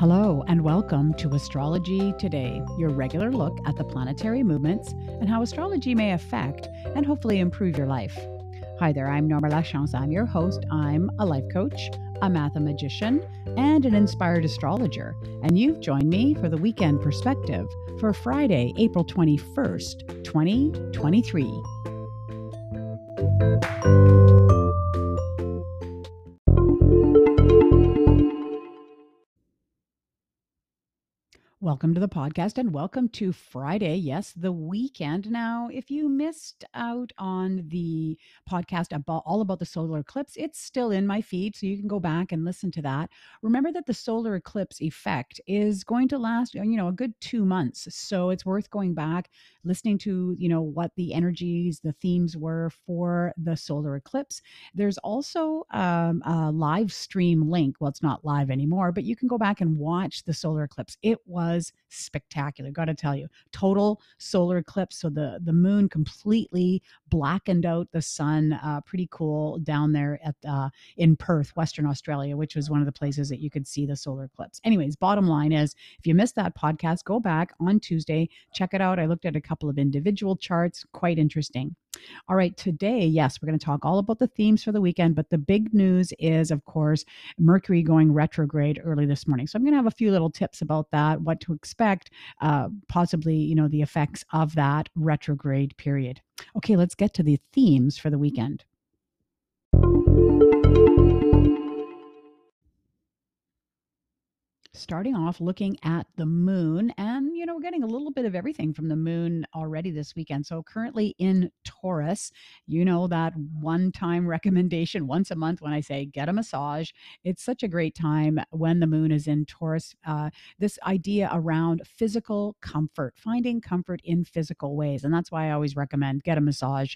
Hello, and welcome to Astrology Today, your regular look at the planetary movements and how astrology may affect and hopefully improve your life. Hi there, I'm Norma Lachance. I'm your host. I'm a life coach, a mathemagician, and an inspired astrologer. And you've joined me for the weekend perspective for Friday, April 21st, 2023. Welcome to the podcast and welcome to Friday. Yes, the weekend. Now, if you missed out on the podcast about all about the solar eclipse, it's still in my feed, so you can go back and listen to that. Remember that the solar eclipse effect is going to last, you know, a good two months. So it's worth going back, listening to, you know, what the energies, the themes were for the solar eclipse. There's also um, a live stream link. Well, it's not live anymore, but you can go back and watch the solar eclipse. It was was spectacular. Got to tell you, total solar eclipse. So the the moon completely blackened out the sun. Uh, pretty cool down there at uh, in Perth, Western Australia, which was one of the places that you could see the solar eclipse. Anyways, bottom line is, if you missed that podcast, go back on Tuesday, check it out. I looked at a couple of individual charts, quite interesting. All right, today, yes, we're going to talk all about the themes for the weekend, but the big news is, of course, Mercury going retrograde early this morning. So I'm going to have a few little tips about that, what to expect, uh, possibly, you know, the effects of that retrograde period. Okay, let's get to the themes for the weekend. Starting off looking at the moon and you know we're getting a little bit of everything from the moon already this weekend. So currently in taurus you know that one time recommendation once a month when i say get a massage. It's such a great time when the moon is in taurus. Uh, this idea around physical comfort finding comfort in physical ways and that's why i always recommend get a massage.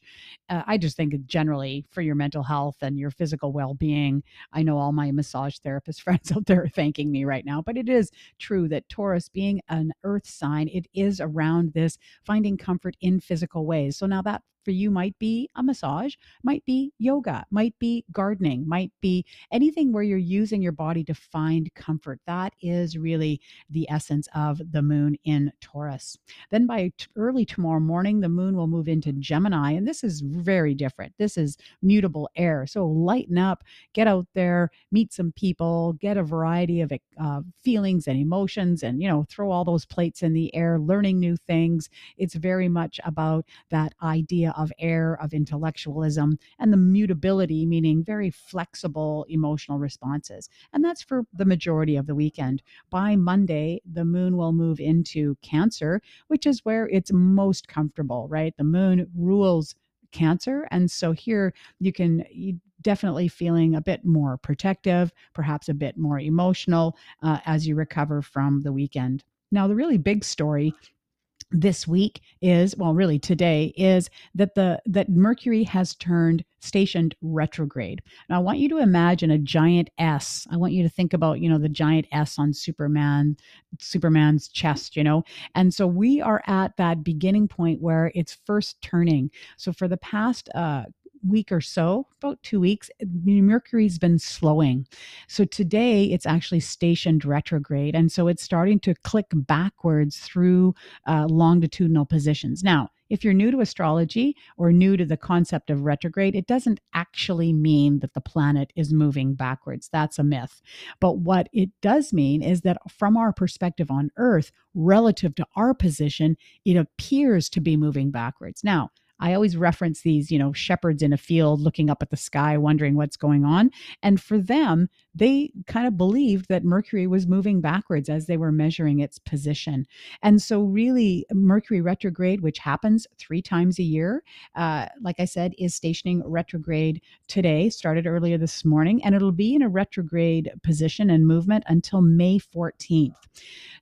Uh, i just think generally for your mental health and your physical well-being i know all my massage therapist friends out there are thanking me right now but it is true that Taurus, being an earth sign, it is around this finding comfort in physical ways. So now that for you might be a massage, might be yoga, might be gardening, might be anything where you're using your body to find comfort. That is really the essence of the moon in Taurus. Then by t- early tomorrow morning, the moon will move into Gemini, and this is very different. This is mutable air. So lighten up, get out there, meet some people, get a variety of uh, feelings and emotions, and you know, throw all those plates in the air, learning new things. It's very much about that idea of air, of intellectualism, and the mutability, meaning very flexible emotional responses. And that's for the majority of the weekend. By Monday, the moon will move into Cancer, which is where it's most comfortable, right? The moon rules cancer and so here you can you definitely feeling a bit more protective perhaps a bit more emotional uh, as you recover from the weekend now the really big story this week is well really today is that the that mercury has turned stationed retrograde. Now i want you to imagine a giant s. I want you to think about you know the giant s on superman superman's chest you know? And so we are at that beginning point where it's first turning. So for the past uh week or so, about two weeks, Mercury's been slowing. So today it's actually stationed retrograde. And so it's starting to click backwards through uh, longitudinal positions. Now, if you're new to astrology or new to the concept of retrograde, it doesn't actually mean that the planet is moving backwards. That's a myth. But what it does mean is that from our perspective on Earth, relative to our position, it appears to be moving backwards. Now, I always reference these, you know, shepherds in a field looking up at the sky, wondering what's going on. And for them, they kind of believed that Mercury was moving backwards as they were measuring its position. And so, really, Mercury retrograde, which happens three times a year, uh, like I said, is stationing retrograde today, started earlier this morning, and it'll be in a retrograde position and movement until May 14th.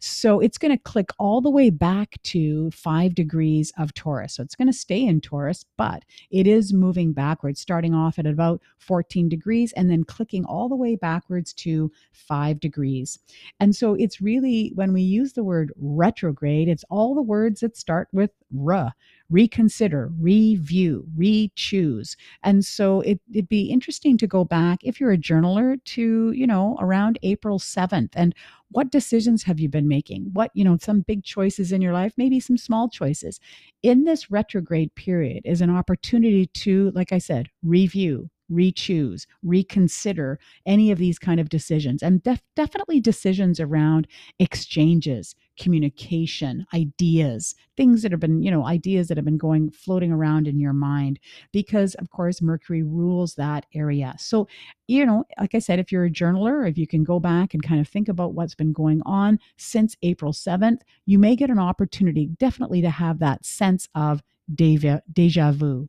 So, it's going to click all the way back to five degrees of Taurus. So, it's going to stay in Taurus, but it is moving backwards, starting off at about 14 degrees and then clicking all the way backwards to five degrees. And so it's really, when we use the word retrograde, it's all the words that start with R reconsider, review, re choose. And so it, it'd be interesting to go back, if you're a journaler, to, you know, around April 7th and what decisions have you been making what you know some big choices in your life maybe some small choices in this retrograde period is an opportunity to like i said review re-choose reconsider any of these kind of decisions. And def- definitely decisions around exchanges communication ideas things that have been you know ideas that have been going floating around in your mind. Because of course mercury rules that area. So you know like i said if you're a journaler if you can go back and kind of think about what's been going on since april 7th you may get an opportunity definitely to have that sense of deja, deja vu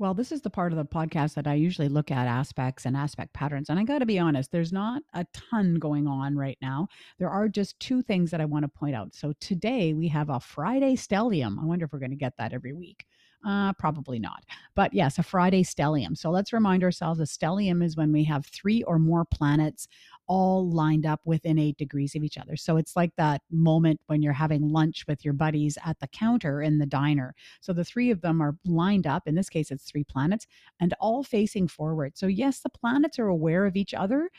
Well, this is the part of the podcast that I usually look at aspects and aspect patterns. And I got to be honest, there's not a ton going on right now. There are just two things that I want to point out. So today we have a Friday stellium. I wonder if we're going to get that every week. Uh, probably not. But yes, a Friday stellium. So let's remind ourselves a stellium is when we have three or more planets all lined up within eight degrees of each other. So it's like that moment when you're having lunch with your buddies at the counter in the diner. So the three of them are lined up. In this case, it's three planets and all facing forward. So yes, the planets are aware of each other,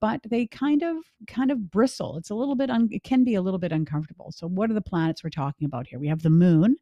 but they kind of kind of bristle. It's a little bit un- it can be a little bit uncomfortable. So what are the planets we're talking about here? We have the moon,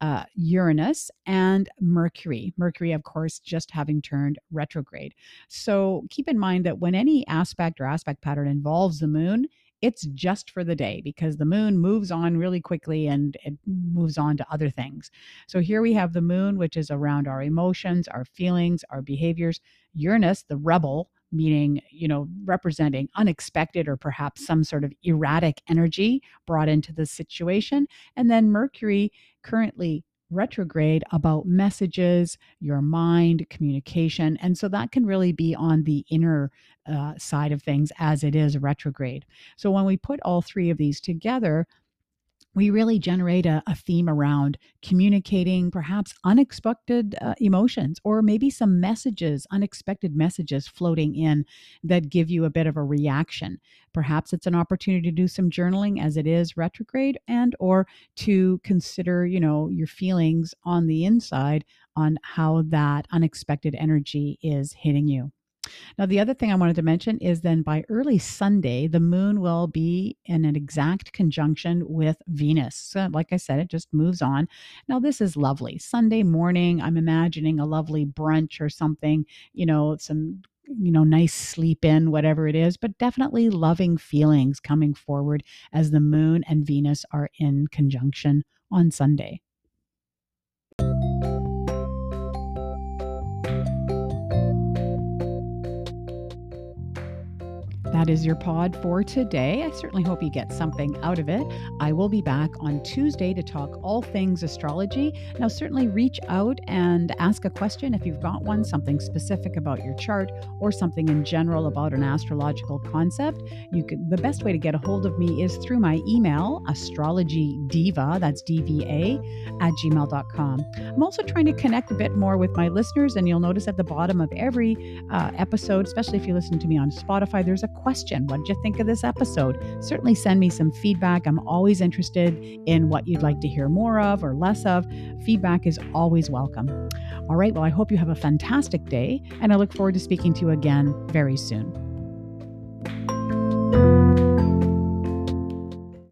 uh, Uranus, and Mercury. Mercury, of course, just having turned retrograde. So keep in mind that when any aspect or aspect pattern involves the moon, it's just for the day because the moon moves on really quickly and it moves on to other things. So here we have the moon, which is around our emotions, our feelings, our behaviors. Uranus, the rebel, meaning, you know, representing unexpected or perhaps some sort of erratic energy brought into the situation. And then Mercury, currently retrograde about messages, your mind, communication. And so that can really be on the inner uh, side of things as it is retrograde. So when we put all three of these together, we really generate a, a, theme around communicating perhaps unexpected uh, emotions or maybe some messages, unexpected messages floating in that give you a bit of a reaction. Perhaps it's an opportunity to do some journaling as it is retrograde and or to consider, you know, your feelings on the inside on how that unexpected energy is hitting you. Now, the other thing I wanted to mention is then by early Sunday, the moon will be in an exact conjunction with Venus. So, like I said, it just moves on. Now, this is lovely. Sunday morning, I'm imagining a lovely brunch or something, you know, some you know, nice sleep in, whatever it is, but definitely loving feelings coming forward as the moon and Venus are in conjunction on Sunday. That is your pod for today. I certainly hope you get something out of it. I will be back on Tuesday to talk all things astrology. Now, certainly reach out and ask a question if you've got one, something specific about your chart or something in general about an astrological concept. You could the best way to get a hold of me is through my email, astrologydiva, that's D-V-A, at gmail.com. I'm also trying to connect a bit more with my listeners, and you'll notice at the bottom of every uh, episode, especially if you listen to me on Spotify, there's a question. What did you think of this episode? Certainly send me some feedback. I'm always interested in what you'd like to hear more of or less of. Feedback is always welcome. All right, well, I hope you have a fantastic day, and I look forward to speaking to you again very soon.